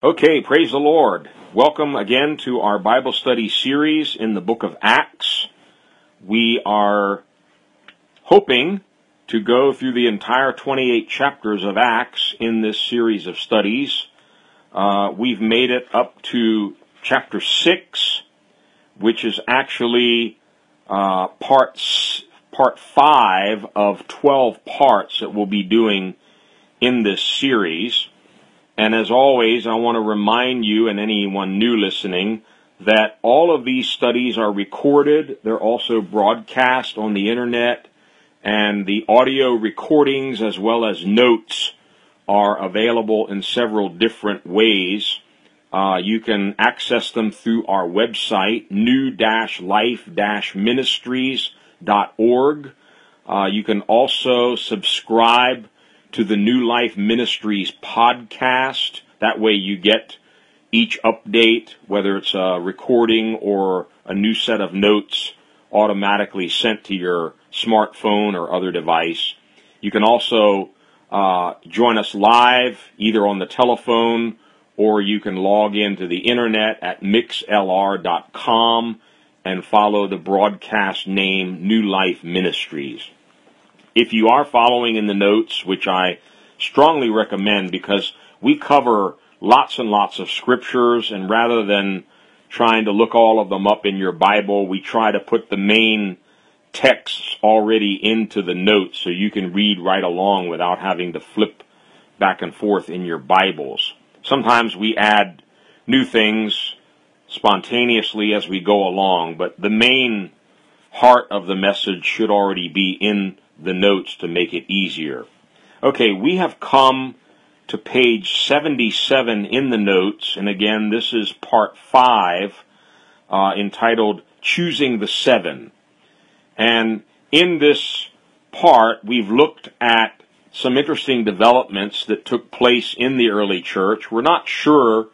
Okay, praise the Lord. Welcome again to our Bible study series in the book of Acts. We are hoping to go through the entire 28 chapters of Acts in this series of studies. Uh, we've made it up to chapter 6, which is actually uh, part, part 5 of 12 parts that we'll be doing in this series. And as always, I want to remind you and anyone new listening that all of these studies are recorded. They're also broadcast on the internet and the audio recordings as well as notes are available in several different ways. Uh, you can access them through our website, new-life-ministries.org. Uh, you can also subscribe to the New Life Ministries podcast. That way you get each update, whether it's a recording or a new set of notes, automatically sent to your smartphone or other device. You can also uh, join us live, either on the telephone or you can log into the internet at mixlr.com and follow the broadcast name New Life Ministries if you are following in the notes, which I strongly recommend because we cover lots and lots of scriptures, and rather than trying to look all of them up in your Bible, we try to put the main texts already into the notes so you can read right along without having to flip back and forth in your Bibles. Sometimes we add new things spontaneously as we go along, but the main heart of the message should already be in the notes to make it easier. Okay, we have come to page 77 in the notes, and again, this is part 5, uh, entitled Choosing the Seven. And in this part, we've looked at some interesting developments that took place in the early church. We're not sure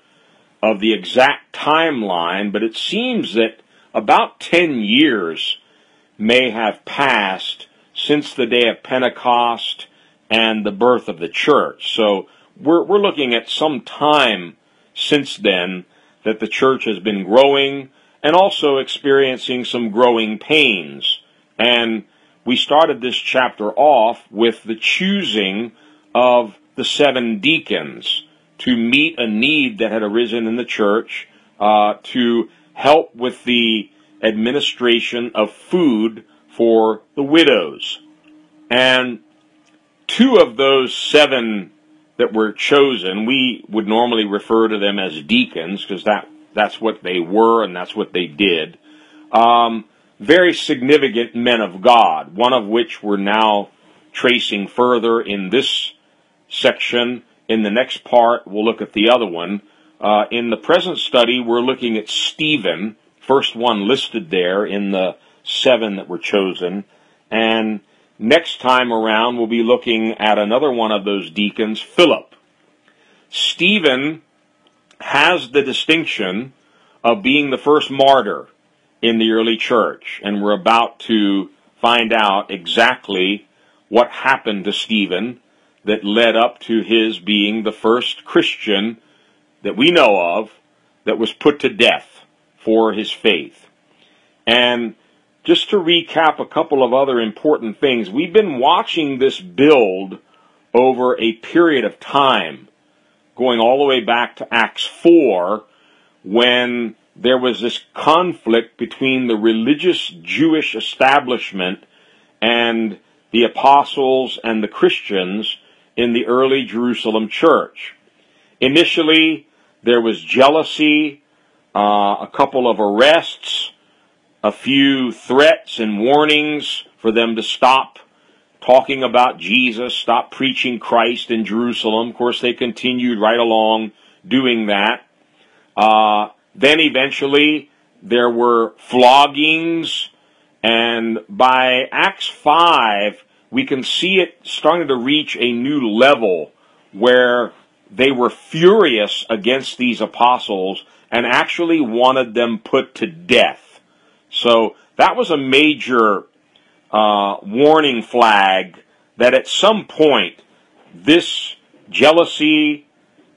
of the exact timeline, but it seems that about 10 years may have passed since the day of Pentecost and the birth of the church. So we're, we're looking at some time since then that the church has been growing and also experiencing some growing pains. And we started this chapter off with the choosing of the seven deacons to meet a need that had arisen in the church uh, to help with the administration of food for the widows. And two of those seven that were chosen, we would normally refer to them as deacons because that, that's what they were and that's what they did. Um, very significant men of God, one of which we're now tracing further in this section. In the next part, we'll look at the other one. Uh, in the present study, we're looking at Stephen, first one listed there in the seven that were chosen. And next time around, we'll be looking at another one of those deacons, Philip. Stephen has the distinction of being the first martyr in the early church, and we're about to find out exactly what happened to Stephen that led up to his being the first Christian that we know of that was put to death for his faith. And just to recap a couple of other important things, we've been watching this build over a period of time, going all the way back to Acts 4, when there was this conflict between the religious Jewish establishment and the apostles and the Christians in the early Jerusalem church. Initially, there was jealousy, uh, a couple of arrests, a few threats and warnings for them to stop talking about Jesus, stop preaching Christ in Jerusalem. Of course, they continued right along doing that. Uh, then eventually there were floggings, and by Acts 5, we can see it starting to reach a new level where they were furious against these apostles and actually wanted them put to death. So that was a major uh, warning flag that at some point this jealousy,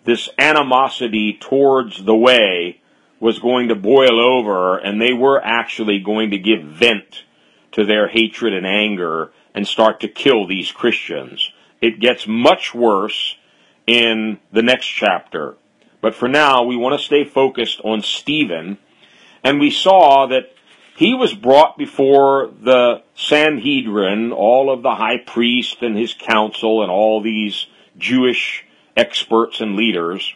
this animosity towards the way was going to boil over and they were actually going to give vent to their hatred and anger and start to kill these Christians. It gets much worse in the next chapter. But for now, we want to stay focused on Stephen. And we saw that he was brought before the Sanhedrin, all of the high priest and his council and all these Jewish experts and leaders,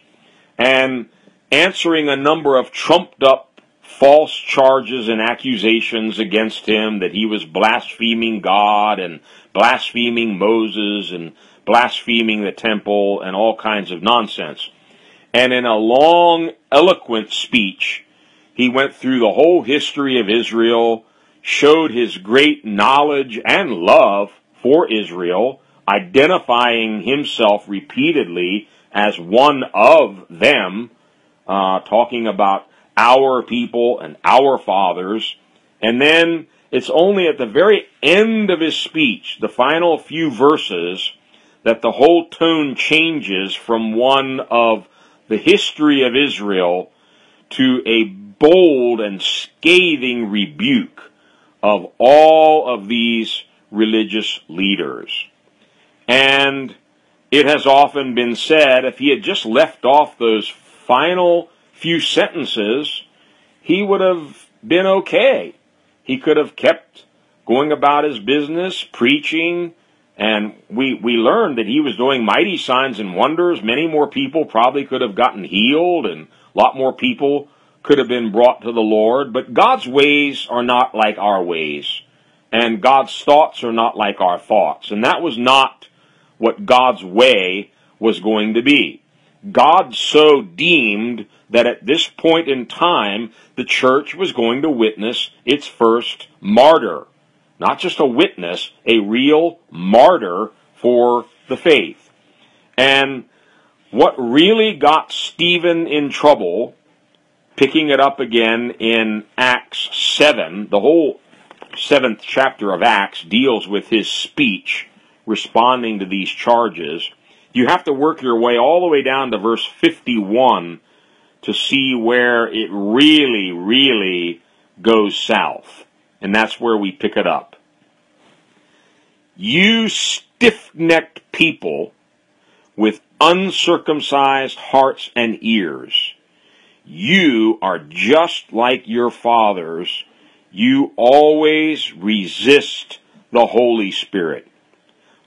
and answering a number of trumped up false charges and accusations against him that he was blaspheming God and blaspheming Moses and blaspheming the temple and all kinds of nonsense. And in a long, eloquent speech, he went through the whole history of Israel, showed his great knowledge and love for Israel, identifying himself repeatedly as one of them, uh, talking about our people and our fathers. And then it's only at the very end of his speech, the final few verses, that the whole tone changes from one of the history of Israel to a bold and scathing rebuke of all of these religious leaders. And it has often been said if he had just left off those final few sentences, he would have been okay. He could have kept going about his business, preaching, and we, we learned that he was doing mighty signs and wonders. Many more people probably could have gotten healed and a lot more people could have been brought to the Lord. But God's ways are not like our ways. And God's thoughts are not like our thoughts. And that was not what God's way was going to be. God so deemed that at this point in time, the church was going to witness its first martyr. Not just a witness, a real martyr for the faith. And what really got Stephen in trouble, picking it up again in Acts 7, the whole seventh chapter of Acts deals with his speech responding to these charges. You have to work your way all the way down to verse 51 to see where it really, really goes south. And that's where we pick it up. You stiff necked people with uncircumcised hearts and ears, you are just like your fathers. You always resist the Holy Spirit.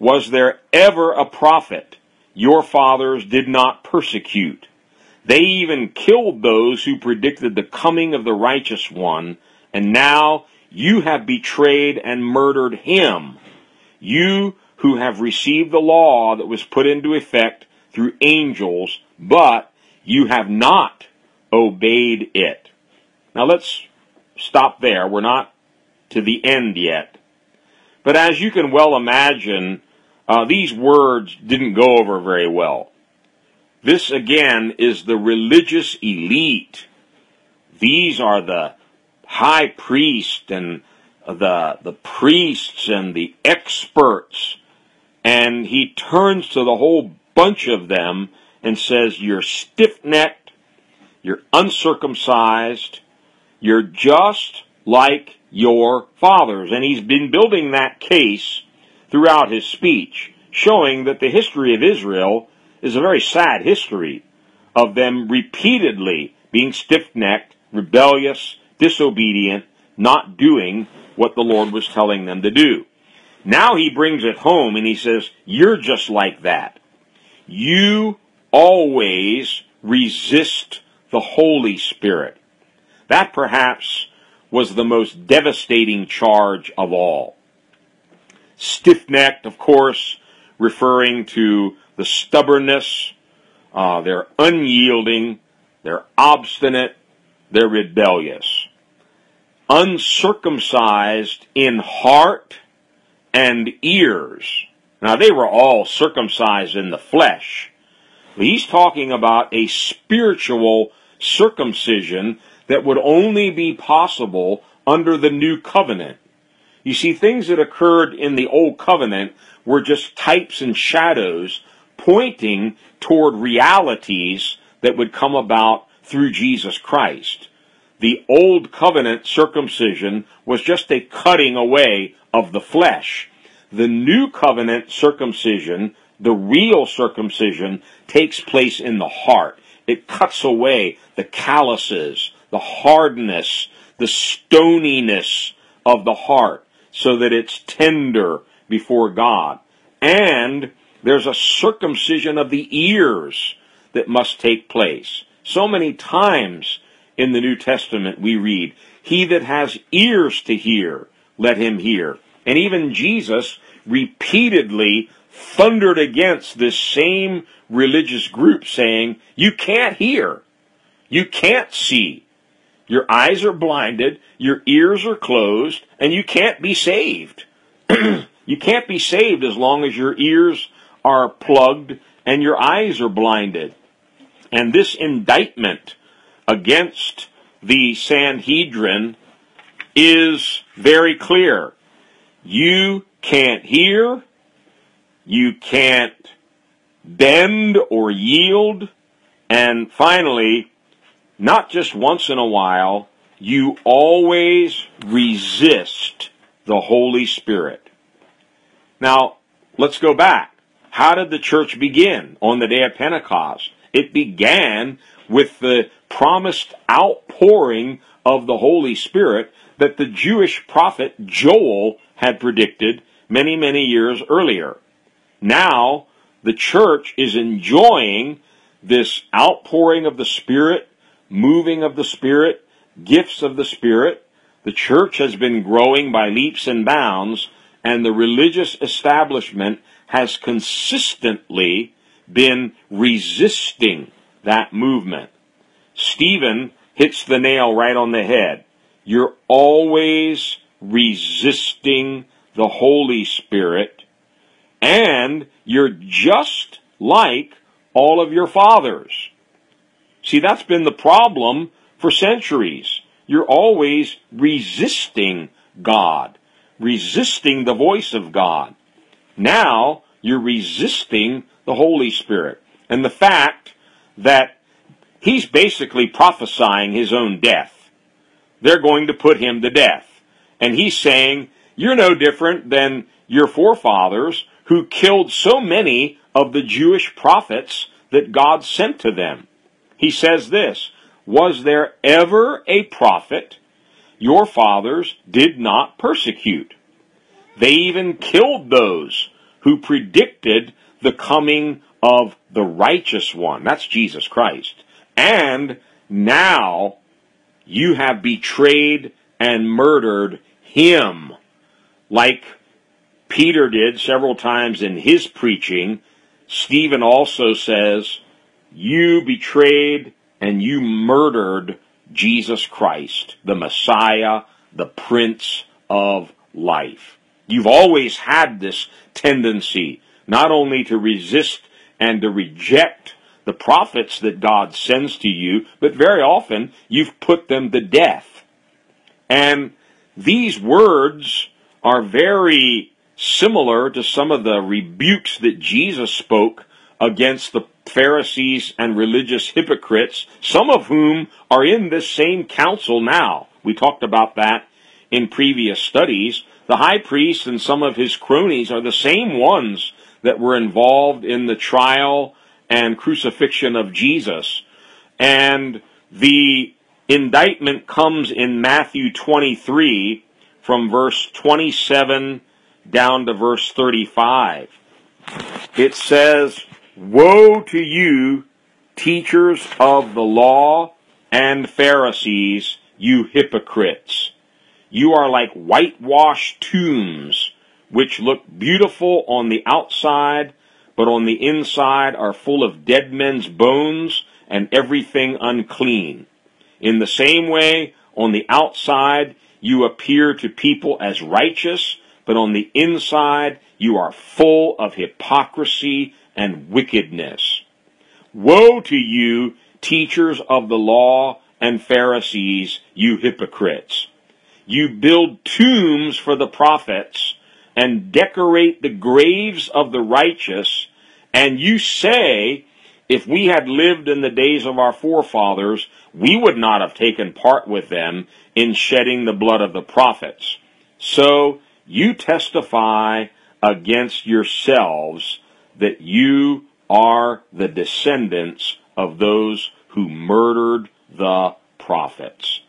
Was there ever a prophet your fathers did not persecute? They even killed those who predicted the coming of the righteous one, and now you have betrayed and murdered him. You who have received the law that was put into effect through angels, but you have not obeyed it. Now let's stop there. We're not to the end yet. But as you can well imagine, uh, these words didn't go over very well. This again is the religious elite. These are the high priest and the, the priests and the experts. And he turns to the whole bunch of them and says, You're stiff necked, you're uncircumcised, you're just like your fathers. And he's been building that case throughout his speech, showing that the history of Israel is a very sad history of them repeatedly being stiff necked, rebellious, disobedient, not doing what the Lord was telling them to do. Now he brings it home and he says, You're just like that. You always resist the Holy Spirit. That perhaps was the most devastating charge of all. Stiff necked, of course, referring to the stubbornness, uh, they're unyielding, they're obstinate, they're rebellious. Uncircumcised in heart and ears. Now they were all circumcised in the flesh. He's talking about a spiritual circumcision that would only be possible under the new covenant. You see, things that occurred in the old covenant were just types and shadows pointing toward realities that would come about through Jesus Christ. The old covenant circumcision was just a cutting away of the flesh. The new covenant circumcision, the real circumcision, takes place in the heart. It cuts away the calluses, the hardness, the stoniness of the heart so that it's tender before God. And there's a circumcision of the ears that must take place. So many times in the New Testament we read, He that has ears to hear, let him hear. And even Jesus repeatedly thundered against this same religious group saying, You can't hear. You can't see. Your eyes are blinded, your ears are closed, and you can't be saved. you can't be saved as long as your ears are plugged and your eyes are blinded. And this indictment against the Sanhedrin is very clear. You can't hear, you can't bend or yield, and finally, not just once in a while, you always resist the Holy Spirit. Now, let's go back. How did the church begin on the day of Pentecost? It began with the promised outpouring of the Holy Spirit that the Jewish prophet Joel had predicted many, many years earlier. Now, the church is enjoying this outpouring of the Spirit, moving of the Spirit, gifts of the Spirit. The church has been growing by leaps and bounds, and the religious establishment has consistently been resisting that movement. Stephen hits the nail right on the head. You're always resisting the Holy Spirit, and you're just like all of your fathers. See, that's been the problem for centuries. You're always resisting God, resisting the voice of God. Now, you're resisting the Holy Spirit. And the fact that he's basically prophesying his own death. They're going to put him to death. And he's saying, You're no different than your forefathers who killed so many of the Jewish prophets that God sent to them. He says this Was there ever a prophet your fathers did not persecute? They even killed those who predicted the coming of the righteous one. That's Jesus Christ. And now you have betrayed and murdered him like Peter did several times in his preaching. Stephen also says, You betrayed and you murdered Jesus Christ, the Messiah, the Prince of Life. You've always had this tendency not only to resist and to reject the prophets that God sends to you, but very often you've put them to death. And these words are very similar to some of the rebukes that Jesus spoke against the Pharisees and religious hypocrites, some of whom are in this same council now. We talked about that in previous studies. The high priest and some of his cronies are the same ones that were involved in the trial and crucifixion of Jesus. And the indictment comes in Matthew 23 from verse 27 down to verse 35. It says, Woe to you, teachers of the law and Pharisees, you hypocrites! You are like whitewashed tombs, which look beautiful on the outside, but on the inside are full of dead men's bones and everything unclean. In the same way, on the outside, you appear to people as righteous, but on the inside, you are full of hypocrisy and wickedness. Woe to you, teachers of the law and Pharisees, you hypocrites! You build tombs for the prophets and decorate the graves of the righteous And you say, if we had lived in the days of our forefathers, we would not have taken part with them in shedding the blood of the prophets. So you testify against yourselves that you are the descendants of those who murdered the prophets.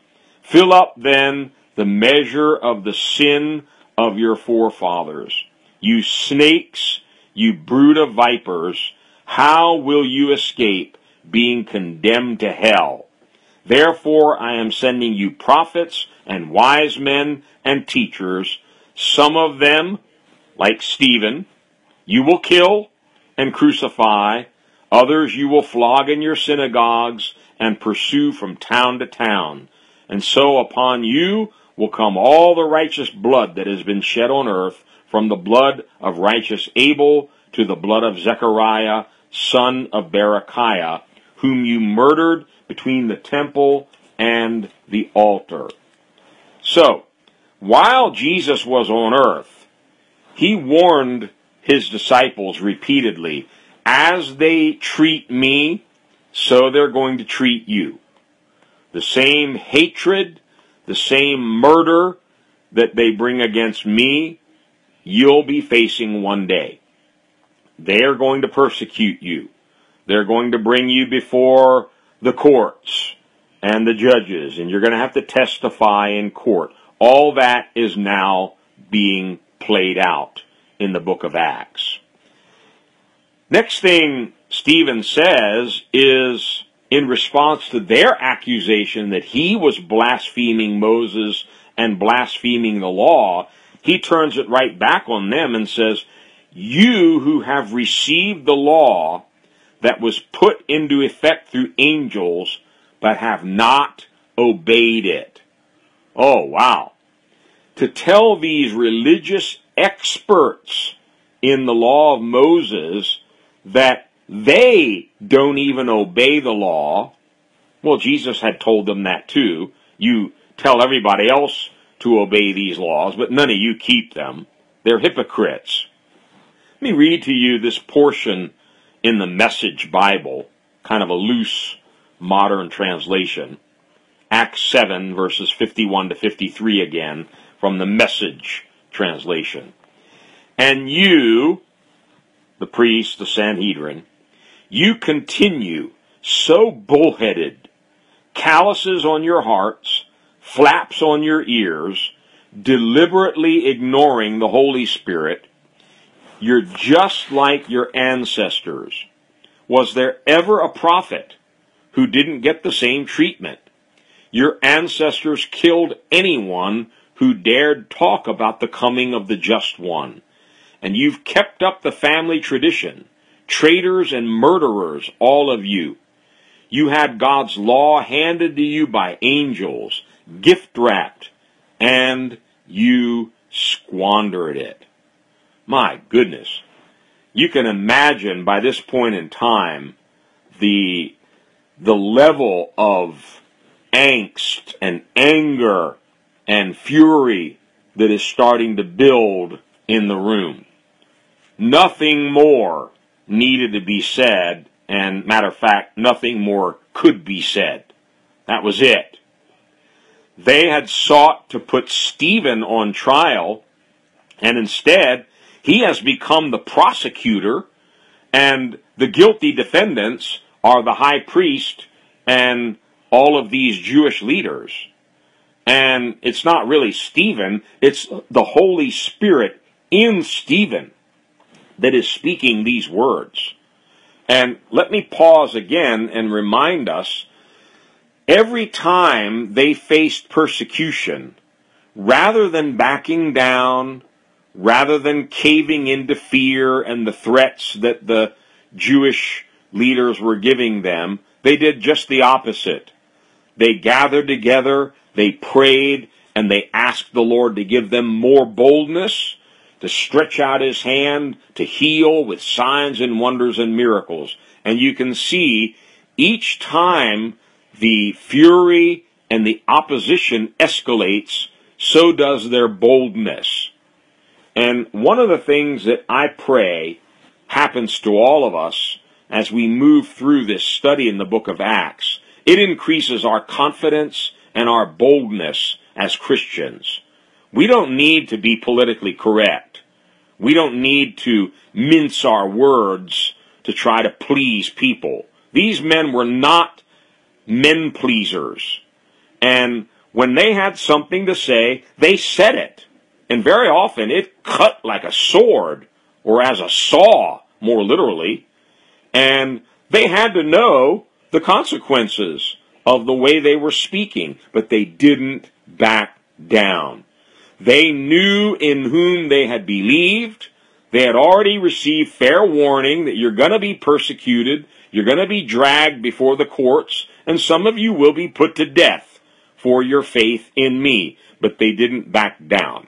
Fill up then the measure of the sin of your forefathers. You snakes, you brood of vipers, how will you escape being condemned to hell? Therefore I am sending you prophets and wise men and teachers, some of them, like Stephen, you will kill and crucify, others you will flog in your synagogues and pursue from town to town. And so upon you will come all the righteous blood that has been shed on earth, from the blood of righteous Abel to the blood of Zechariah, son of Berechiah, whom you murdered between the temple and the altar. So, while Jesus was on earth, he warned his disciples repeatedly, as they treat me, so they're going to treat you. The same hatred, the same murder that they bring against me, you'll be facing one day. They are going to persecute you. They're going to bring you before the courts and the judges, and you're going to have to testify in court. All that is now being played out in the book of Acts. Next thing Stephen says is in response to their accusation that he was blaspheming Moses and blaspheming the law, he turns it right back on them and says, You who have received the law that was put into effect through angels, but have not obeyed it. Oh, wow. To tell these religious experts in the law of Moses that they don't even obey the law. Well, Jesus had told them that too. You tell everybody else to obey these laws, but none of you keep them. They're hypocrites. Let me read to you this portion in the Message Bible, kind of a loose modern translation. Acts 7 verses 51 to 53 again from the Message translation. And you, the priest, the Sanhedrin, you continue so bullheaded, calluses on your hearts, flaps on your ears, deliberately ignoring the Holy Spirit, you're just like your ancestors. Was there ever a prophet who didn't get the same treatment? Your ancestors killed anyone who dared talk about the coming of the just one. And you've kept up the family tradition. Traitors and murderers, all of you. You had God's law handed to you by angels, gift wrapped, and you squandered it. My goodness. You can imagine by this point in time the, the level of angst and anger and fury that is starting to build in the room. Nothing more needed to be said, and matter of fact, nothing more could be said. That was it. They had sought to put Stephen on trial, and instead, he has become the prosecutor, and the guilty defendants are the high priest and all of these Jewish leaders. And it's not really Stephen, it's the Holy Spirit in Stephen that is speaking these words. And let me pause again and remind us every time they faced persecution, rather than backing down rather than caving into fear and the threats that the Jewish leaders were giving them, they did just the opposite. They gathered together, they prayed, and they asked the Lord to give them more boldness, to stretch out his hand, to heal with signs and wonders and miracles. And you can see each time the fury and the opposition escalates, so does their boldness. And one of the things that I pray happens to all of us as we move through this study in the book of Acts. It increases our confidence and our boldness as Christians. We don't need to be politically correct. We don't need to mince our words to try to please people. These men were not men pleasers. And when they had something to say, they said it. And very often it cut like a sword or as a saw, more literally. And they had to know the consequences of the way they were speaking, but they didn't back down. They knew in whom they had believed. They had already received fair warning that you're going to be persecuted, you're going to be dragged before the courts, and some of you will be put to death for your faith in me. But they didn't back down.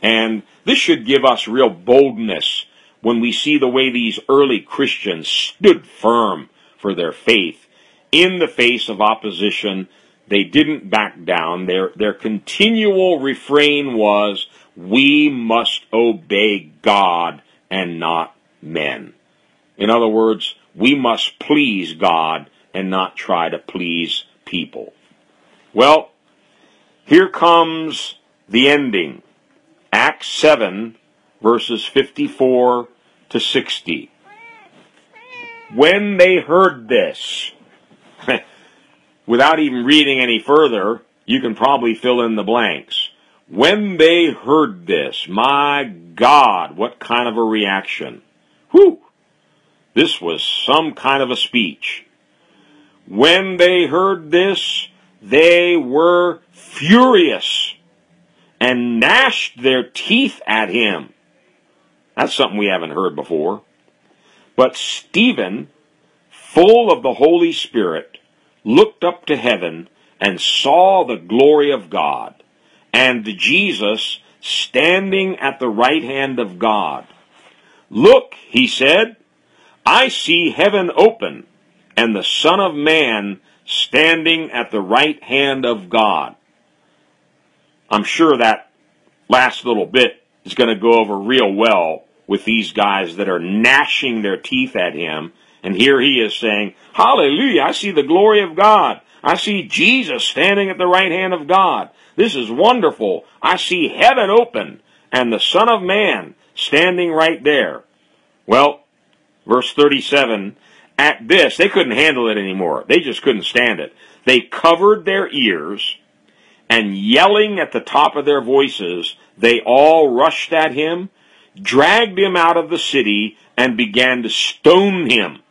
And this should give us real boldness when we see the way these early Christians stood firm for their faith in the face of opposition. They didn't back down. Their, their continual refrain was, we must obey God and not men. In other words, we must please God and not try to please people. Well, here comes the ending. Acts 7, verses 54 to 60. When they heard this, without even reading any further, you can probably fill in the blanks. When they heard this, my God, what kind of a reaction. Whew! This was some kind of a speech. When they heard this, they were furious and gnashed their teeth at him. That's something we haven't heard before. But Stephen, full of the Holy Spirit, looked up to heaven and saw the glory of God and Jesus standing at the right hand of God. Look, he said, I see heaven open and the Son of Man standing at the right hand of God. I'm sure that last little bit is going to go over real well with these guys that are gnashing their teeth at him. And here he is saying, Hallelujah, I see the glory of God. I see Jesus standing at the right hand of God. This is wonderful. I see heaven open and the Son of Man standing right there. Well, verse 37, at this, they couldn't handle it anymore. They just couldn't stand it. They covered their ears and yelling at the top of their voices, they all rushed at him, dragged him out of the city, and began to stone him.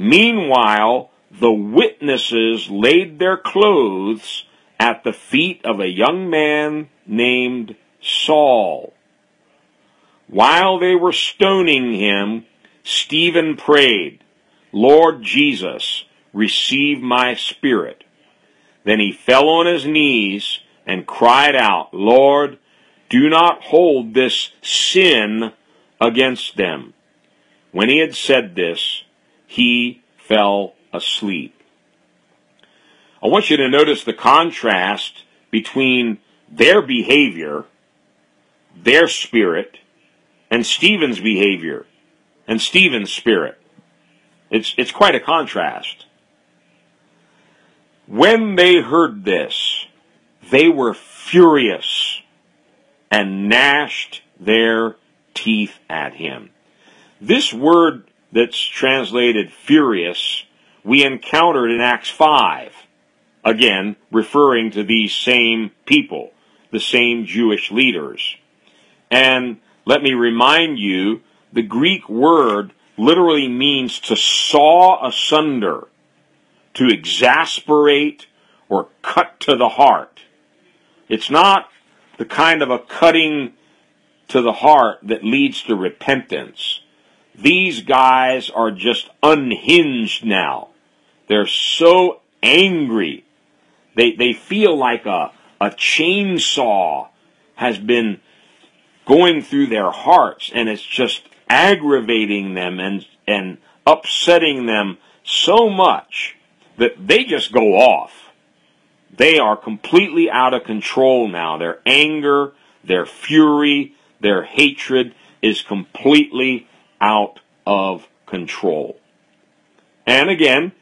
Meanwhile, the witnesses laid their clothes at the feet of a young man named Saul. While they were stoning him, Stephen prayed, Lord Jesus, receive my spirit. Then he fell on his knees and cried out, Lord, do not hold this sin against them. When he had said this, he fell asleep. I want you to notice the contrast between their behavior, their spirit, and Stephen's behavior and Stephen's spirit. It's, it's quite a contrast. When they heard this, they were furious and gnashed their teeth at him. This word that's translated furious, we encountered in Acts 5, again, referring to these same people, the same Jewish leaders. And let me remind you the Greek word literally means to saw asunder, to exasperate or cut to the heart. It's not the kind of a cutting to the heart that leads to repentance. These guys are just unhinged now. They're so angry. They, they feel like a, a chainsaw has been going through their hearts and it's just aggravating them and, and upsetting them so much that they just go off. They are completely out of control now. Their anger, their fury, their hatred is completely out of control. And again,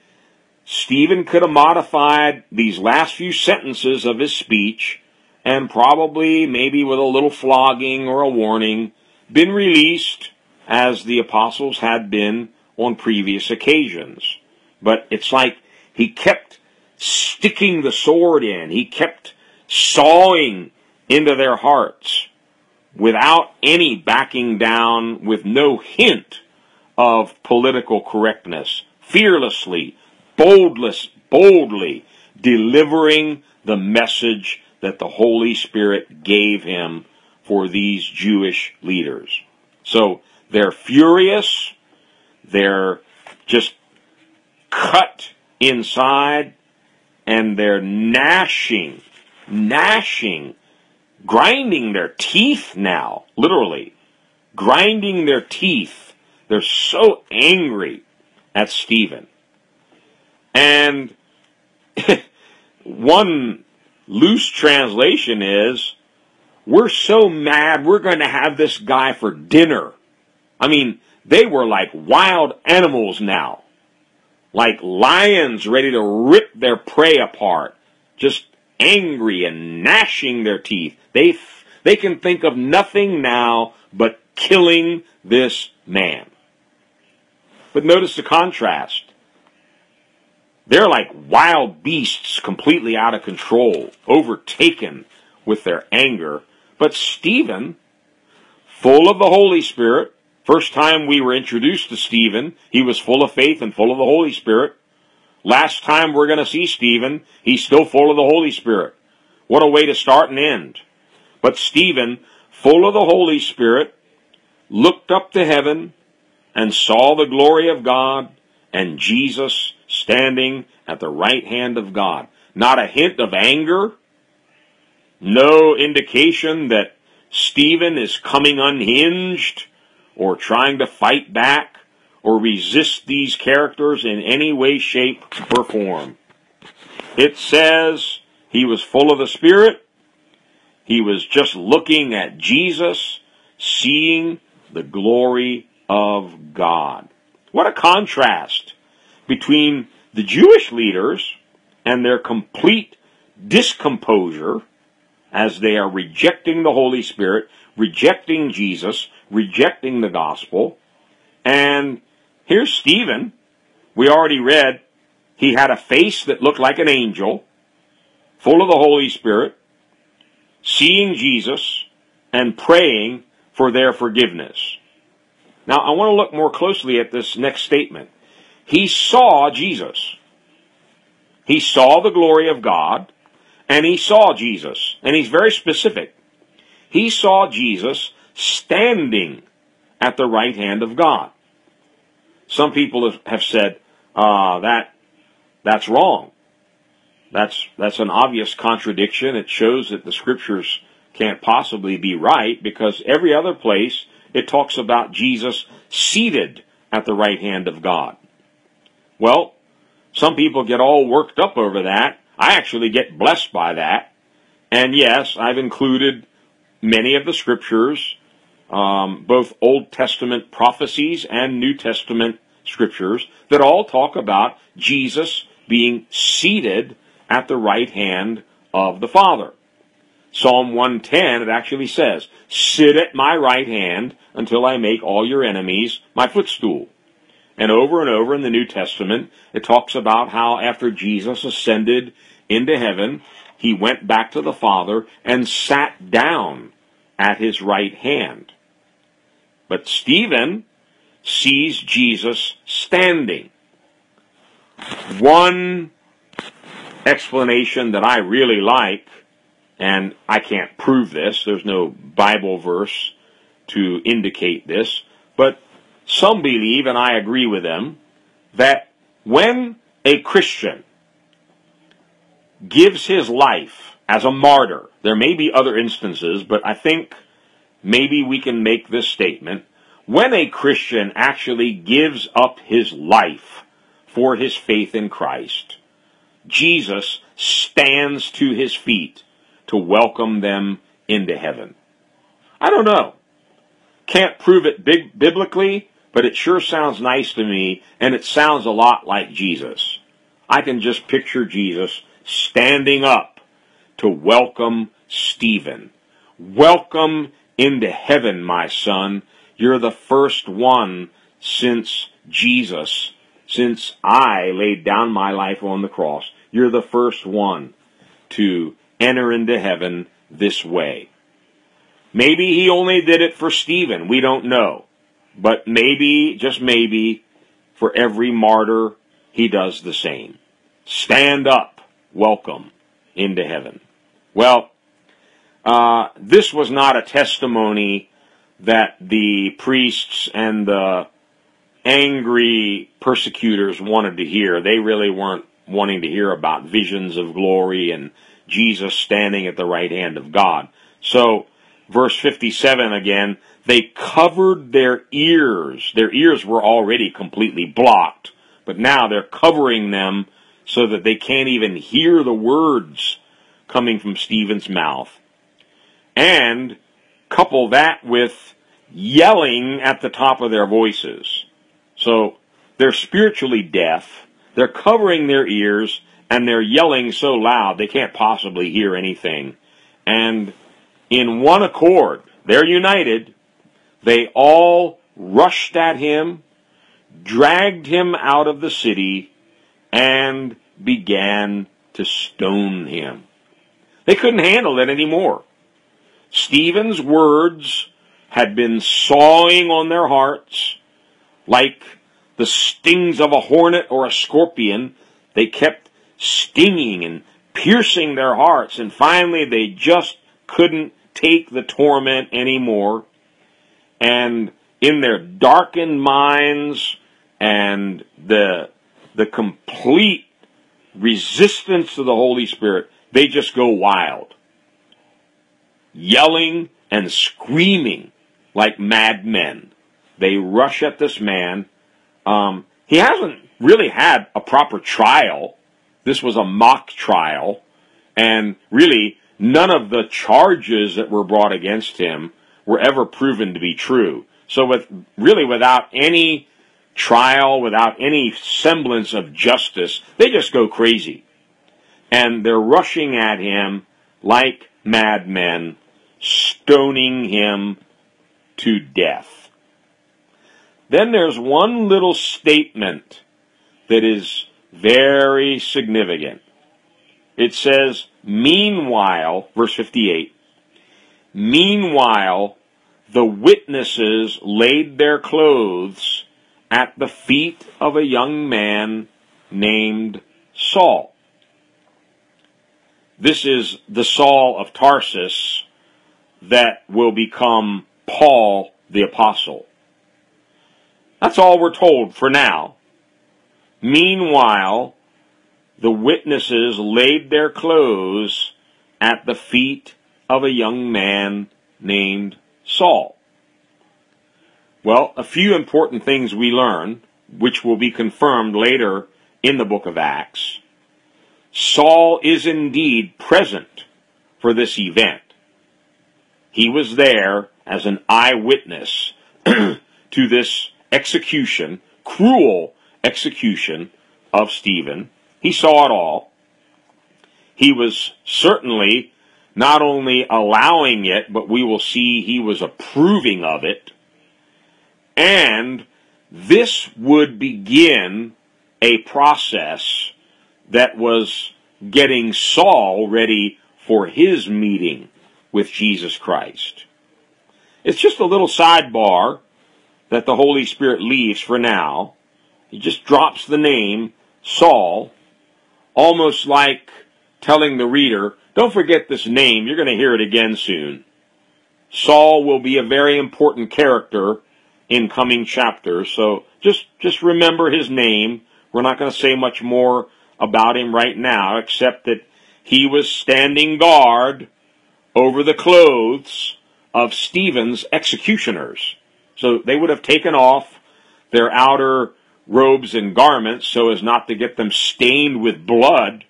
Stephen could have modified these last few sentences of his speech and probably, maybe with a little flogging or a warning, been released as the apostles had been on previous occasions. But it's like he kept sticking the sword in. He kept sawing into their hearts without any backing down, with no hint of political correctness, fearlessly, boldless, boldly delivering the message that the Holy Spirit gave him for these Jewish leaders. So they're furious. They're just cut inside and they're gnashing, gnashing, grinding their teeth now, literally, grinding their teeth. They're so angry at Stephen. And one loose translation is, we're so mad we're going to have this guy for dinner. I mean, they were like wild animals now. Like lions ready to rip their prey apart. Just angry and gnashing their teeth. They, they can think of nothing now but killing this man. But notice the contrast. They're like wild beasts completely out of control, overtaken with their anger. But Stephen, full of the Holy Spirit, first time we were introduced to Stephen, he was full of faith and full of the Holy Spirit. Last time we're going to see Stephen, he's still full of the Holy Spirit. What a way to start and end. But Stephen, full of the Holy Spirit, looked up to heaven and saw the glory of God and Jesus standing at the right hand of God. Not a hint of anger, no indication that Stephen is coming unhinged or trying to fight back or resist these characters in any way, shape, or form. It says he was full of the Spirit. He was just looking at Jesus, seeing the glory of God. What a contrast between the Jewish leaders and their complete discomposure as they are rejecting the Holy Spirit, rejecting Jesus, rejecting the gospel. And here's Stephen. We already read he had a face that looked like an angel, full of the Holy Spirit, seeing Jesus and praying for their forgiveness. Now, I want to look more closely at this next statement. He saw Jesus. He saw the glory of God, and he saw Jesus. And he's very specific. He saw Jesus standing at the right hand of God. Some people have said uh, that that's wrong. That's that's an obvious contradiction. It shows that the scriptures can't possibly be right because every other place it talks about Jesus seated at the right hand of God. Well, some people get all worked up over that. I actually get blessed by that. And yes, I've included many of the scriptures, um, both Old Testament prophecies and New Testament scriptures, that all talk about Jesus being seated at the right hand of the Father. Psalm 110, it actually says, Sit at my right hand until I make all your enemies my footstool. And over and over in the New Testament, it talks about how after Jesus ascended into heaven, he went back to the Father and sat down at his right hand. But Stephen sees Jesus standing. One explanation that I really like, and I can't prove this, there's no Bible verse to indicate this, but some believe, and I agree with them, that when a Christian gives his life as a martyr, there may be other instances, but I think maybe we can make this statement. When a Christian actually gives up his life for his faith in Christ, Jesus stands to his feet to welcome them into heaven. I don't know. Can't prove it big, biblically, but it sure sounds nice to me, and it sounds a lot like Jesus. I can just picture Jesus standing up to welcome Stephen. Welcome into heaven, my son. You're the first one since Jesus, since I laid down my life on the cross. You're the first one to enter into heaven this way. Maybe he only did it for Stephen. We don't know. But maybe, just maybe, for every martyr, he does the same. Stand up. Welcome into heaven. Well, uh, this was not a testimony that the priests and the angry persecutors wanted to hear. They really weren't wanting to hear about visions of glory and Jesus standing at the right hand of God. So, verse 57 again, they covered their ears. Their ears were already completely blocked, but now they're covering them so that they can't even hear the words coming from Stephen's mouth. And couple that with yelling at the top of their voices. So they're spiritually deaf, they're covering their ears, and they're yelling so loud they can't possibly hear anything. And in one accord, they're united, they all rushed at him, dragged him out of the city, and began to stone him. They couldn't handle it anymore. Stephen's words had been sawing on their hearts like the stings of a hornet or a scorpion. They kept stinging and piercing their hearts, and finally they just couldn't take the torment anymore. And in their darkened minds and the, the complete resistance to the Holy Spirit, they just go wild. Yelling and screaming like madmen. They rush at this man. Um, he hasn't really had a proper trial. This was a mock trial. And really, none of the charges that were brought against him were ever proven to be true. So with, really without any trial, without any semblance of justice, they just go crazy. And they're rushing at him like madmen, stoning him to death. Then there's one little statement that is very significant. It says, Meanwhile, verse 58, Meanwhile, the witnesses laid their clothes at the feet of a young man named Saul. This is the Saul of Tarsus that will become Paul the Apostle. That's all we're told for now. Meanwhile, the witnesses laid their clothes at the feet of a young man named Saul. Well, a few important things we learn, which will be confirmed later in the book of Acts. Saul is indeed present for this event. He was there as an eyewitness to this execution, cruel execution of Stephen. He saw it all. He was certainly not only allowing it, but we will see he was approving of it. And this would begin a process that was getting Saul ready for his meeting with Jesus Christ. It's just a little sidebar that the Holy Spirit leaves for now. He just drops the name Saul, almost like telling the reader, don't forget this name, you're going to hear it again soon. Saul will be a very important character in coming chapters, so just, just remember his name. We're not going to say much more about him right now, except that he was standing guard over the clothes of Stephen's executioners. So they would have taken off their outer robes and garments so as not to get them stained with blood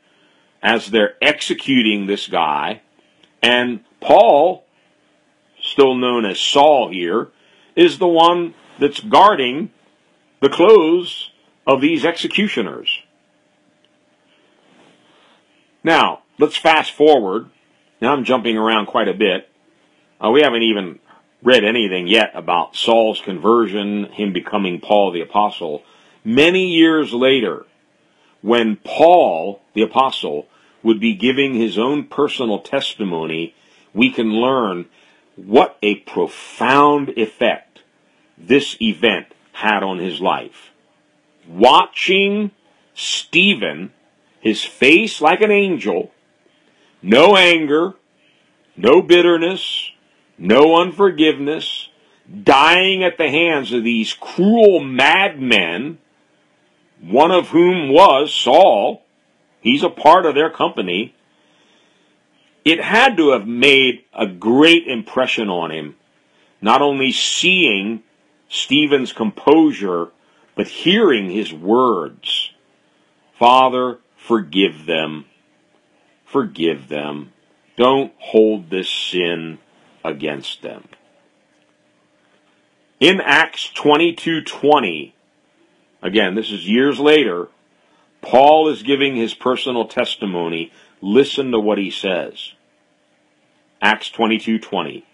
as they're executing this guy. And Paul, still known as Saul here, is the one that's guarding the clothes of these executioners. Now, let's fast forward. Now I'm jumping around quite a bit. Uh, we haven't even read anything yet about Saul's conversion, him becoming Paul the Apostle. Many years later, when Paul the Apostle would be giving his own personal testimony, we can learn what a profound effect this event had on his life. Watching Stephen, his face like an angel, no anger, no bitterness, no unforgiveness, dying at the hands of these cruel madmen, one of whom was Saul. He's a part of their company. It had to have made a great impression on him, not only seeing Stephen's composure, but hearing his words. Father, forgive them. Forgive them. Don't hold this sin against them. In Acts 22:20, again, this is years later, Paul is giving his personal testimony. Listen to what he says. Acts 22:20.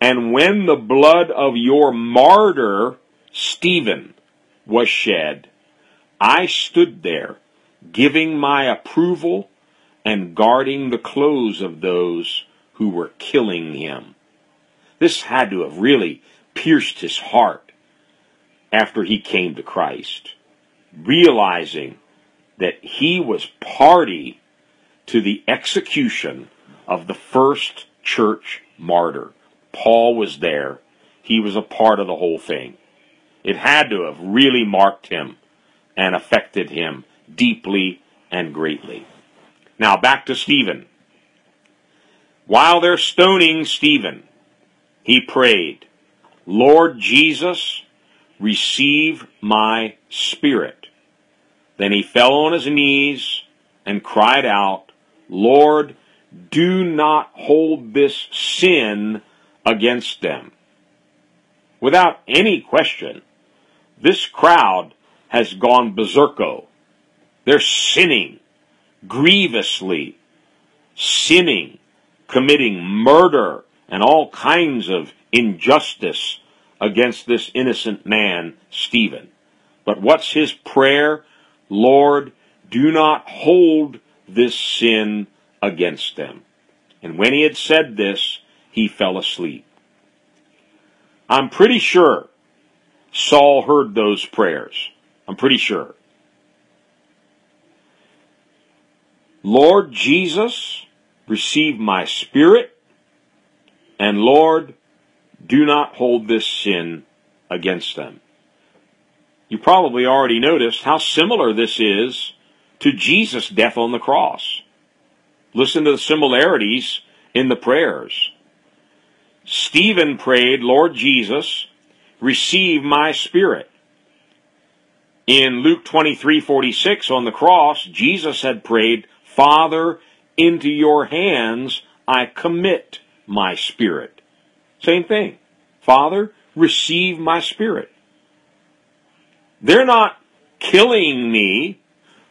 And when the blood of your martyr Stephen was shed, I stood there giving my approval and guarding the clothes of those who were killing him. This had to have really pierced his heart after he came to Christ, realizing that he was party to the execution of the first church martyr. Paul was there. He was a part of the whole thing. It had to have really marked him and affected him deeply and greatly. Now back to Stephen. While they're stoning Stephen, he prayed, Lord Jesus, receive my spirit. Then he fell on his knees and cried out, Lord, do not hold this sin against them. Without any question, this crowd has gone berserko. They're sinning grievously, sinning, committing murder and all kinds of injustice against this innocent man, Stephen. But what's his prayer? Lord, do not hold this sin against them. And when he had said this, he fell asleep. I'm pretty sure Saul heard those prayers. I'm pretty sure. Lord Jesus, receive my spirit, and Lord, do not hold this sin against them. You probably already noticed how similar this is to Jesus' death on the cross. Listen to the similarities in the prayers. Stephen prayed, Lord Jesus, receive my spirit. In Luke 23:46 on the cross, Jesus had prayed, Father, into your hands I commit my spirit. Same thing. Father, receive my spirit. They're not killing me.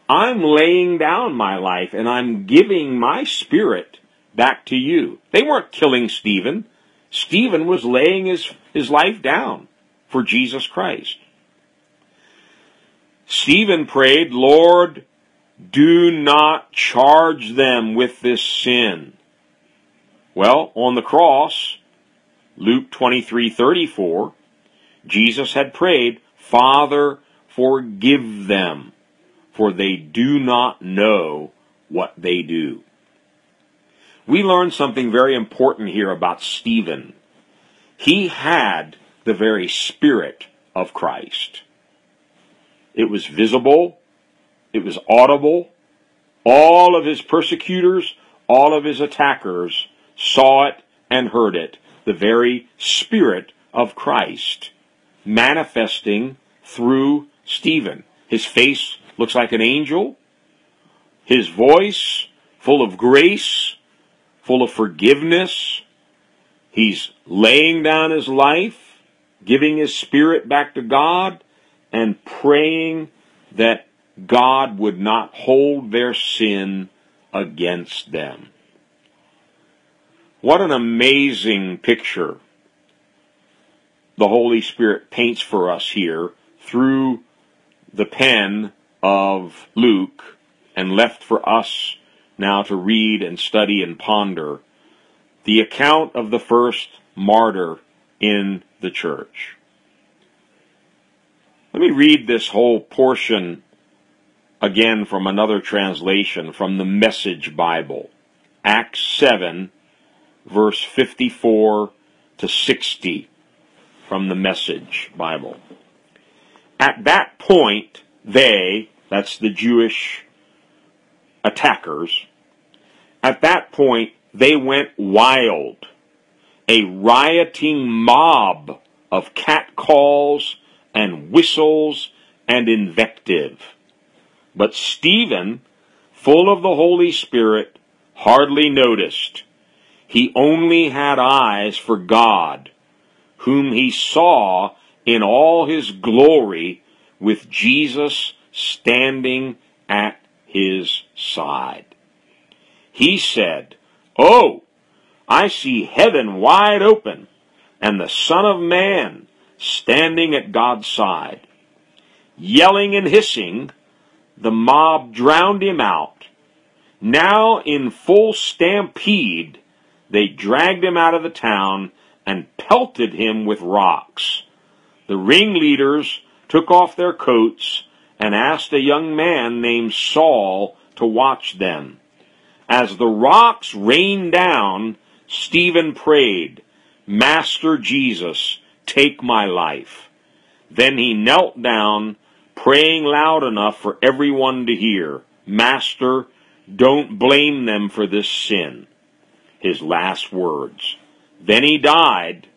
I'm laying down my life and I'm giving my spirit back to you. They weren't killing Stephen. Stephen was laying his, his life down for Jesus Christ. Stephen prayed, Lord, do not charge them with this sin. Well, on the cross, Luke 23:34, Jesus had prayed, "Father, forgive them, for they do not know what they do." We learn something very important here about Stephen. He had the very spirit of Christ. It was visible, it was audible. All of his persecutors, all of his attackers saw it and heard it. The very Spirit of Christ manifesting through Stephen. His face looks like an angel. His voice full of grace, full of forgiveness. He's laying down his life. giving his spirit back to God, and praying that God would not hold their sin against them. What an amazing picture the Holy Spirit paints for us here through the pen of Luke and left for us now to read and study and ponder the account of the first martyr in the church. Let me read this whole portion again from another translation from the Message Bible. Acts 7, verse 54 to 60 from the Message Bible. At that point, they, that's the Jewish attackers, at that point, they went wild. A rioting mob of catcalls and whistles and invective. But Stephen, full of the Holy Spirit, hardly noticed. He only had eyes for God, whom he saw in all his glory with Jesus standing at his side. He said, Oh, I see heaven wide open and the Son of Man standing at God's side. Yelling and hissing, the mob drowned him out. Now, in full stampede, they dragged him out of the town and pelted him with rocks. The ringleaders took off their coats and asked a young man named Saul to watch them. As the rocks rained down, Stephen prayed, Master Jesus, take my life. Then he knelt down praying loud enough for everyone to hear, Master, don't blame them for this sin. His last words. Then he died.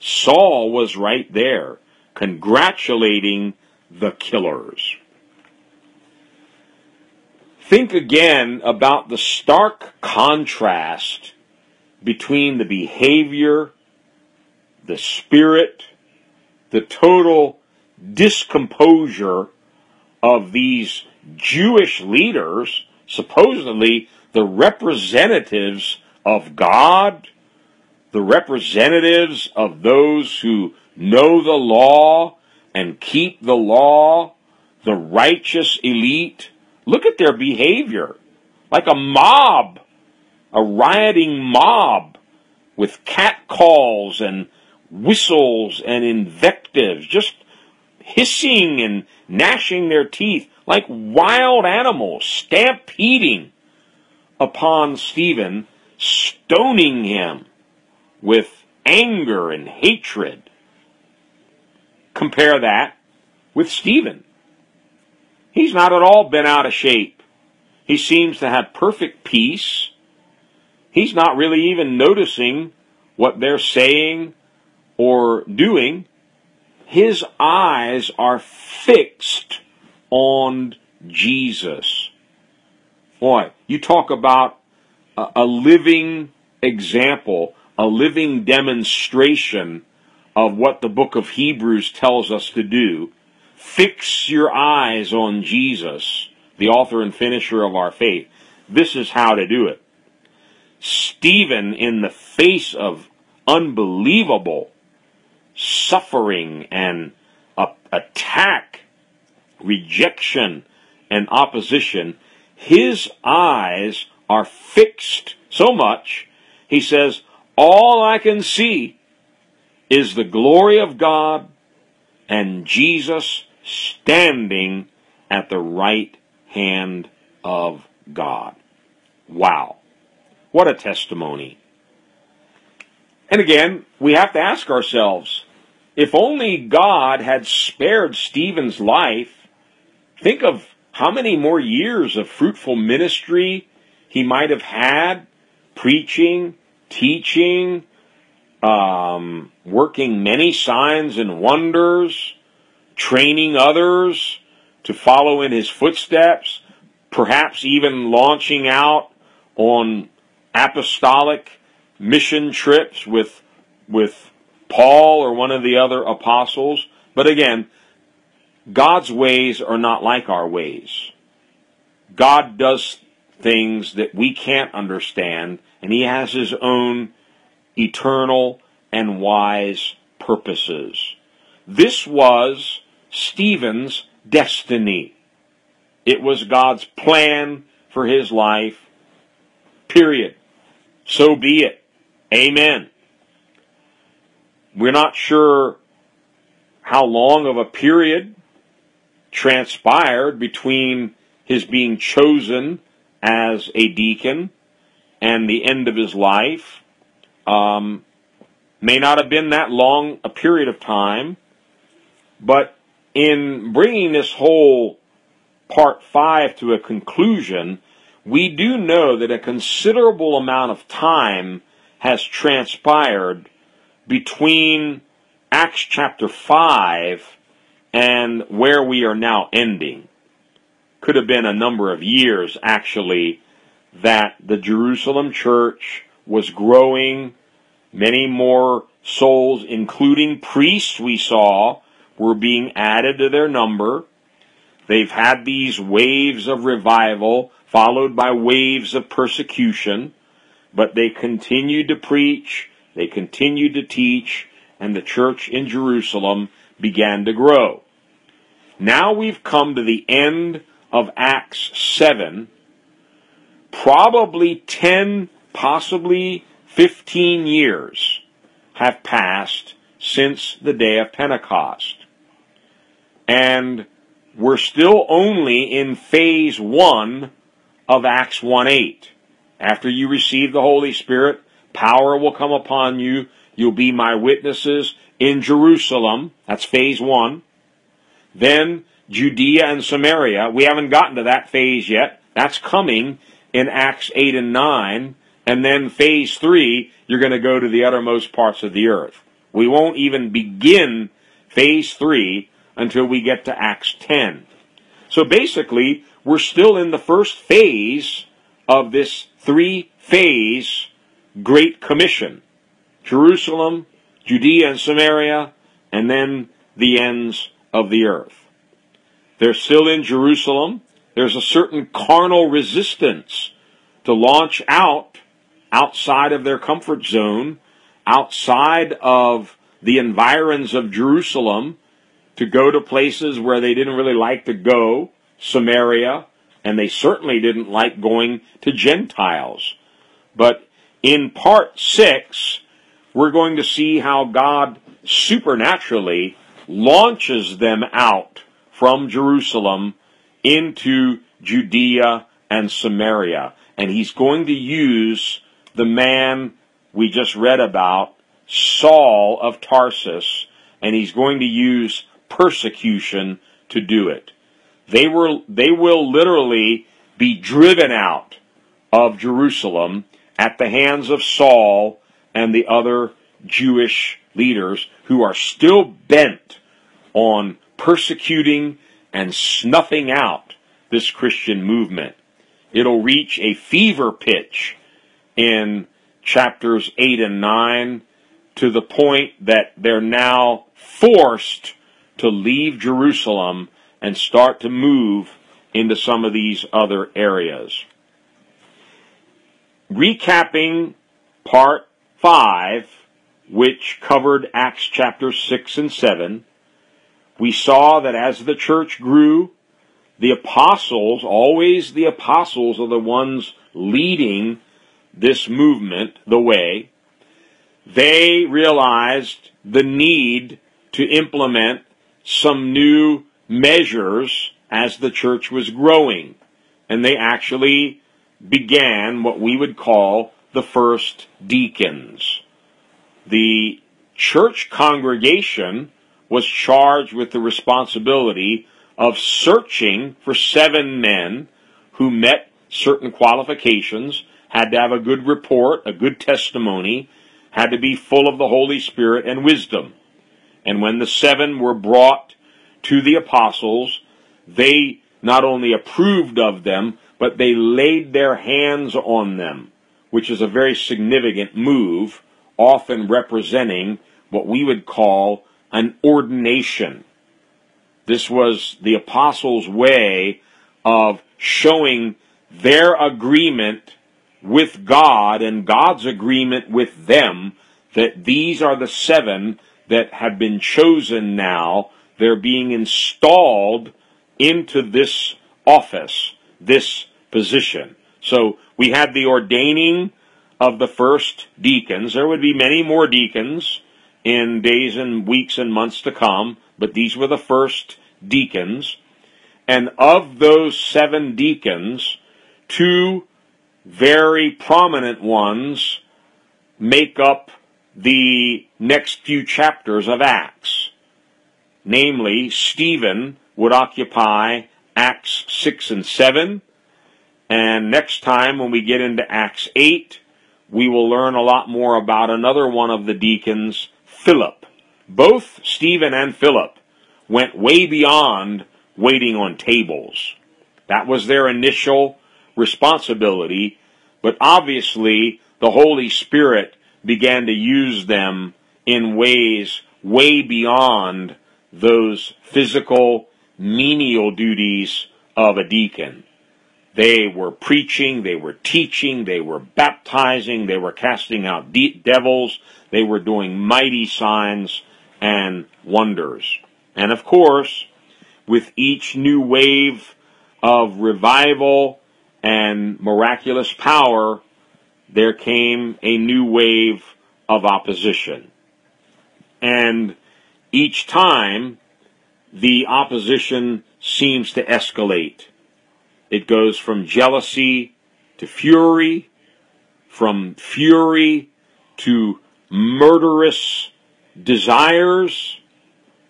Saul was right there, congratulating the killers. Think again about the stark contrast between the behavior, the spirit, the total discomposure of these Jewish leaders, supposedly the representatives of God, the representatives of those who know the law and keep the law, the righteous elite. Look at their behavior. Like a mob, a rioting mob with catcalls and whistles and invectives, just hissing and gnashing their teeth like wild animals, stampeding upon Stephen, stoning him with anger and hatred. Compare that with Stephen. He's not at all been out of shape. He seems to have perfect peace. He's not really even noticing what they're saying or doing his eyes are fixed on Jesus. Boy, you talk about a, a living example, a living demonstration of what the book of Hebrews tells us to do. Fix your eyes on Jesus, the author and finisher of our faith. This is how to do it. Stephen, in the face of unbelievable suffering and attack, rejection, and opposition, his eyes are fixed so much, he says, all I can see is the glory of God and Jesus standing at the right hand of God. Wow. What a testimony. And again, we have to ask ourselves if only God had spared Stephen's life, think of how many more years of fruitful ministry he might have had preaching, teaching, um, working many signs and wonders, training others to follow in his footsteps, perhaps even launching out on apostolic mission trips with with Paul or one of the other apostles. But again, God's ways are not like our ways. God does things that we can't understand, and He has His own eternal and wise purposes. This was Stephen's destiny. It was God's plan for his life. Period. So be it. Amen. We're not sure how long of a period transpired between his being chosen as a deacon and the end of his life. Um, may not have been that long a period of time, but in bringing this whole part five to a conclusion, we do know that a considerable amount of time has transpired between Acts chapter 5 and where we are now ending. Could have been a number of years, actually, that the Jerusalem church was growing. Many more souls, including priests, we saw, were being added to their number. They've had these waves of revival followed by waves of persecution, but they continued to preach, they continued to teach, and the church in Jerusalem began to grow. Now we've come to the end of Acts 7, probably 10, possibly 15 years have passed since the day of Pentecost. And we're still only in phase one of Acts 1 8. After you receive the Holy Spirit, power will come upon you. You'll be my witnesses in Jerusalem. That's phase one. Then Judea and Samaria. We haven't gotten to that phase yet. That's coming in Acts 8 and 9. And then phase three, you're going to go to the uttermost parts of the earth. We won't even begin phase three until we get to Acts 10. So basically, we're still in the first phase of this three phase Great Commission Jerusalem, Judea and Samaria, and then the ends of the earth. They're still in Jerusalem. There's a certain carnal resistance to launch out outside of their comfort zone, outside of the environs of Jerusalem, to go to places where they didn't really like to go, Samaria, and they certainly didn't like going to Gentiles. But in part six, we're going to see how God supernaturally launches them out from Jerusalem into Judea and Samaria. And he's going to use the man we just read about, Saul of Tarsus, and he's going to use persecution to do it. They were, they will literally be driven out of Jerusalem at the hands of Saul and the other Jewish leaders who are still bent on persecuting and snuffing out this Christian movement. It'll reach a fever pitch in chapters 8 and 9 to the point that they're now forced to leave Jerusalem and start to move into some of these other areas. Recapping part 5, which covered Acts chapter 6 and 7, we saw that as the church grew, the apostles, always the apostles are the ones leading this movement the way. They realized the need to implement some new measures as the church was growing. And they actually began what we would call the first deacons. The church congregation was charged with the responsibility of searching for seven men who met certain qualifications, had to have a good report, a good testimony, had to be full of the Holy Spirit and wisdom. And when the seven were brought to the apostles, they not only approved of them, but they laid their hands on them, which is a very significant move, often representing what we would call an ordination. This was the apostles' way of showing their agreement with God and God's agreement with them that these are the seven that have been chosen now. They're being installed into this office, this position. So we had the ordaining of the first deacons. There would be many more deacons in days and weeks and months to come, but these were the first deacons. And of those seven deacons, two very prominent ones make up the next few chapters of Acts. Namely, Stephen would occupy Acts 6 and 7. And next time, when we get into Acts 8, we will learn a lot more about another one of the deacons, Philip. Both Stephen and Philip went way beyond waiting on tables. That was their initial responsibility, but obviously the Holy Spirit began to use them in ways way beyond those physical, menial duties of a deacon. They were preaching, they were teaching, they were baptizing, they were casting out de- devils, they were doing mighty signs and wonders. And of course, with each new wave of revival and miraculous power, there came a new wave of opposition. And each time, the opposition seems to escalate. It goes from jealousy to fury, from fury to murderous desires,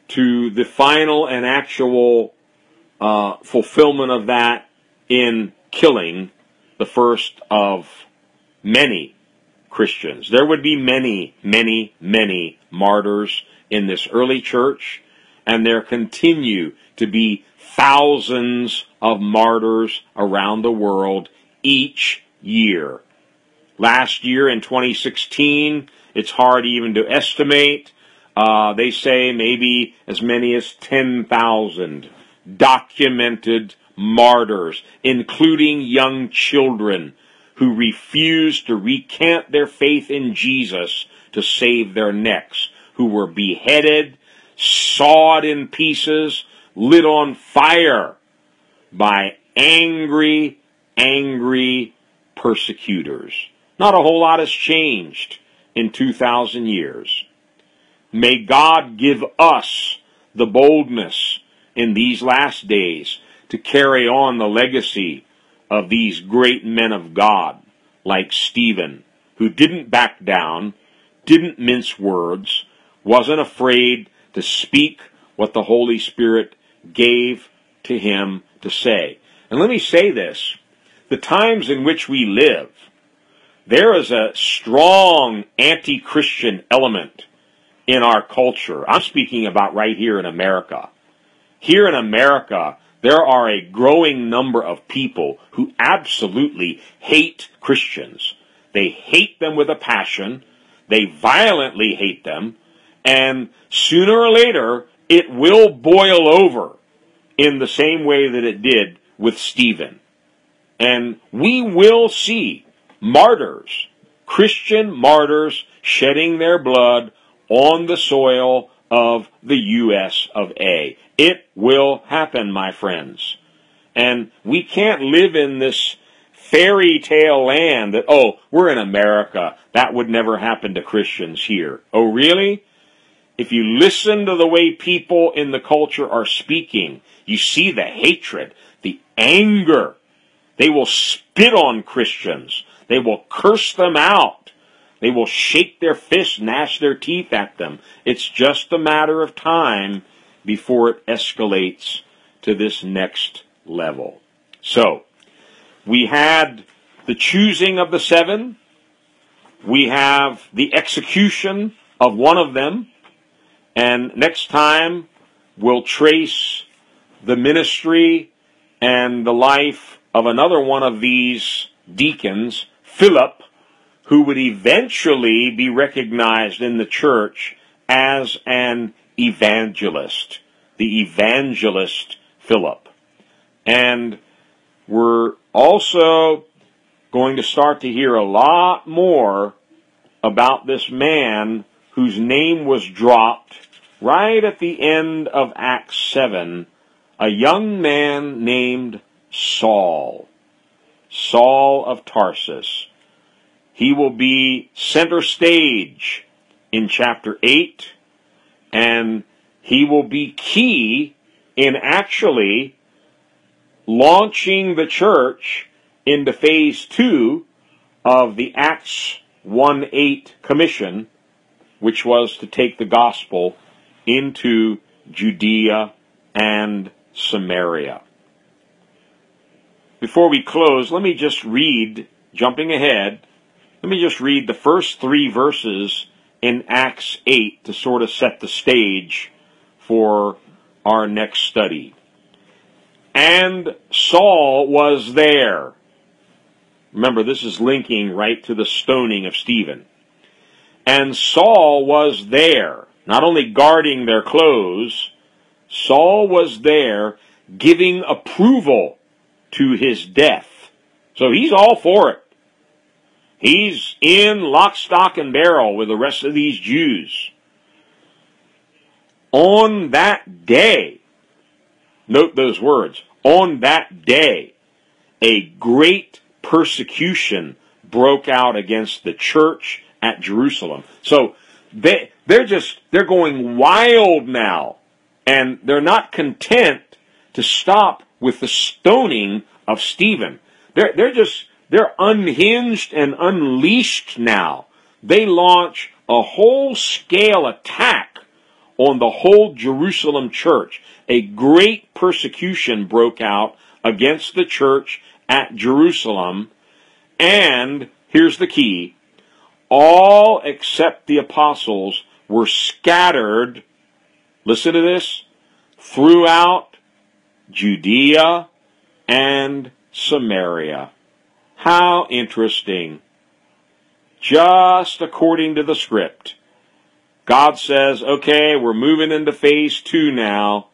to the final and actual uh, fulfillment of that in killing the first of many Christians. There would be many, many, many martyrs in this early church, and there continue to be thousands of martyrs around the world each year. Last year in 2016, it's hard even to estimate. Uh, they say maybe as many as 10,000 documented martyrs, including young children who refused to recant their faith in Jesus to save their necks, who were beheaded, sawed in pieces, lit on fire by angry, angry persecutors. Not a whole lot has changed in 2,000 years. May God give us the boldness in these last days to carry on the legacy of these great men of God, like Stephen, who didn't back down, didn't mince words, wasn't afraid to speak what the Holy Spirit gave to him to say. And let me say this the times in which we live, there is a strong anti Christian element in our culture. I'm speaking about right here in America. Here in America, there are a growing number of people who absolutely hate Christians. They hate them with a passion. They violently hate them. And sooner or later, it will boil over in the same way that it did with Stephen. And we will see martyrs, Christian martyrs, shedding their blood on the soil of the U.S. of A. It will happen, my friends. And we can't live in this fairy tale land that, oh, we're in America. That would never happen to Christians here. Oh, really? If you listen to the way people in the culture are speaking, you see the hatred, the anger. They will spit on Christians. They will curse them out. They will shake their fists, gnash their teeth at them. It's just a matter of time before it escalates to this next level. So, we had the choosing of the seven. We have the execution of one of them. And next time, we'll trace the ministry and the life of another one of these deacons, Philip, who would eventually be recognized in the church as an evangelist, the evangelist Philip. And we're also going to start to hear a lot more about this man whose name was dropped right at the end of Acts 7, a young man named Saul. Saul of Tarsus. He will be center stage in chapter 8, and he will be key in actually launching the church into phase 2 of the Acts 1 8 commission, which was to take the gospel into Judea and Samaria. Before we close, let me just read, jumping ahead, let me just read the first three verses in Acts 8 to sort of set the stage for our next study. And Saul was there. Remember, this is linking right to the stoning of Stephen. And Saul was there, not only guarding their clothes, Saul was there giving approval to his death. So he's all for it. He's in lock, stock, and barrel with the rest of these Jews. On that day, note those words, on that day, a great persecution broke out against the church at Jerusalem. So they, they're just, they're going wild now. And they're not content to stop with the stoning of Stephen. They're, they're just, they're unhinged and unleashed now. They launch a whole scale attack on the whole Jerusalem church. A great persecution broke out against the church at Jerusalem. And here's the key all except the apostles were scattered, listen to this, throughout Judea and Samaria. How interesting. Just according to the script. God says, okay, we're moving into phase two now.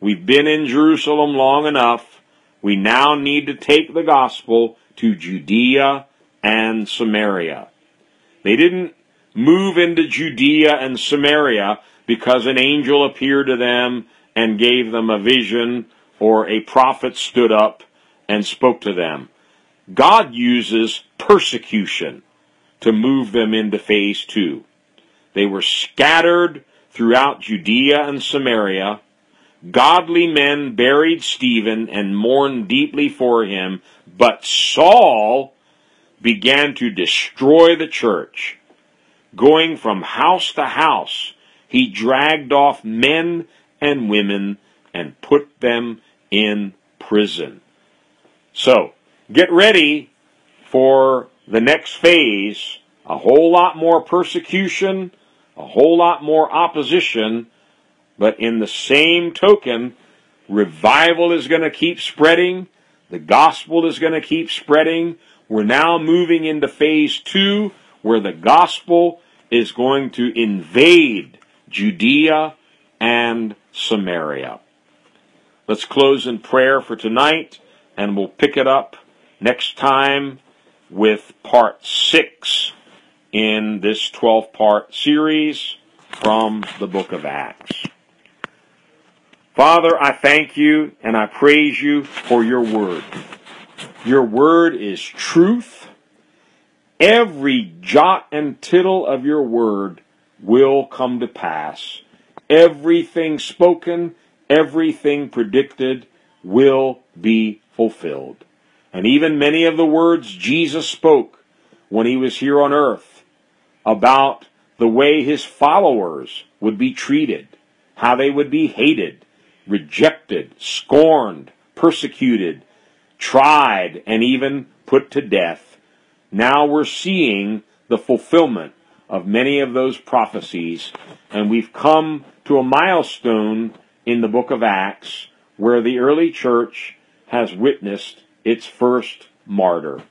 We've been in Jerusalem long enough. We now need to take the gospel to Judea and Samaria. They didn't move into Judea and Samaria because an angel appeared to them and gave them a vision or a prophet stood up and spoke to them. God uses persecution to move them into phase two. They were scattered throughout Judea and Samaria. Godly men buried Stephen and mourned deeply for him, but Saul began to destroy the church. Going from house to house, he dragged off men and women and put them in prison. So, get ready for the next phase. A whole lot more persecution, a whole lot more opposition, but in the same token, revival is going to keep spreading. The gospel is going to keep spreading. We're now moving into phase two, where the gospel is going to invade Judea and Samaria. Let's close in prayer for tonight, and we'll pick it up next time with part six in this 12 part series from the book of Acts. Father, I thank you and I praise you for your word. Your word is truth. Every jot and tittle of your word will come to pass. Everything spoken everything predicted will be fulfilled. And even many of the words Jesus spoke when he was here on earth about the way his followers would be treated, how they would be hated, rejected, scorned, persecuted, tried, and even put to death. Now we're seeing the fulfillment of many of those prophecies, and we've come to a milestone in the book of Acts where the early church has witnessed its first martyr.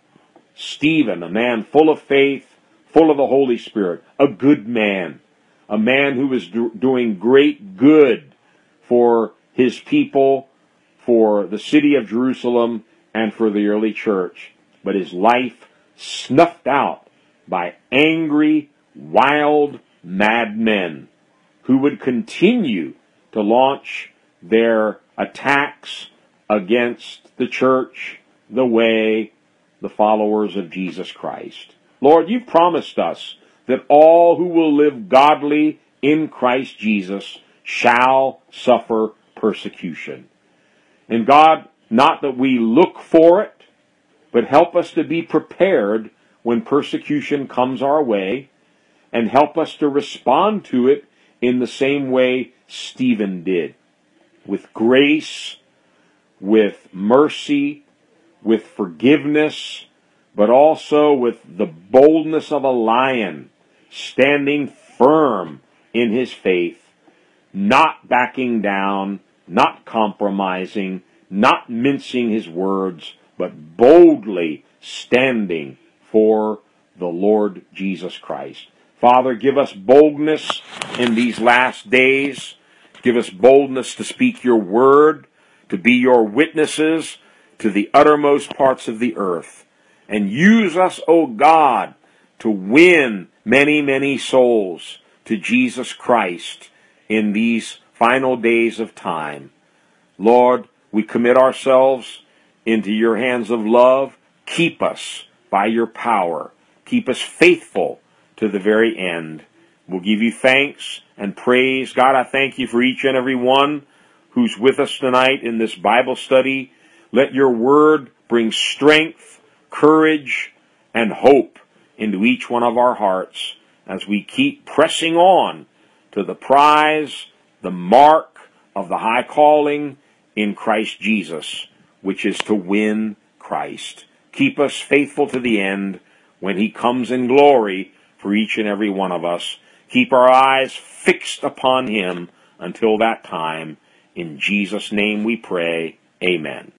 Stephen, a man full of faith, full of the Holy Spirit, a good man, a man who was do- doing great good for his people, for the city of Jerusalem, and for the early church. But his life snuffed out by angry, wild madmen who would continue to launch their attacks against the church, the way, the followers of Jesus Christ. Lord, you've promised us that all who will live godly in Christ Jesus shall suffer persecution. And God, not that we look for it, but help us to be prepared when persecution comes our way, and help us to respond to it in the same way Stephen did. With grace, with mercy, with forgiveness, but also with the boldness of a lion, standing firm in his faith, not backing down, not compromising, not mincing his words, but boldly standing for the Lord Jesus Christ. Father, give us boldness in these last days. Give us boldness to speak your word, to be your witnesses to the uttermost parts of the earth. And use us, O God, to win many, many souls to Jesus Christ in these final days of time. Lord, we commit ourselves into your hands of love. Keep us by your power. Keep us faithful to the very end. We'll give you thanks and praise. God, I thank you for each and every one who's with us tonight in this Bible study. Let your word bring strength, courage, and hope into each one of our hearts as we keep pressing on to the prize, the mark of the high calling in Christ Jesus, which is to win Christ. Keep us faithful to the end when he comes in glory for each and every one of us. Keep our eyes fixed upon him until that time. In Jesus' name we pray. Amen.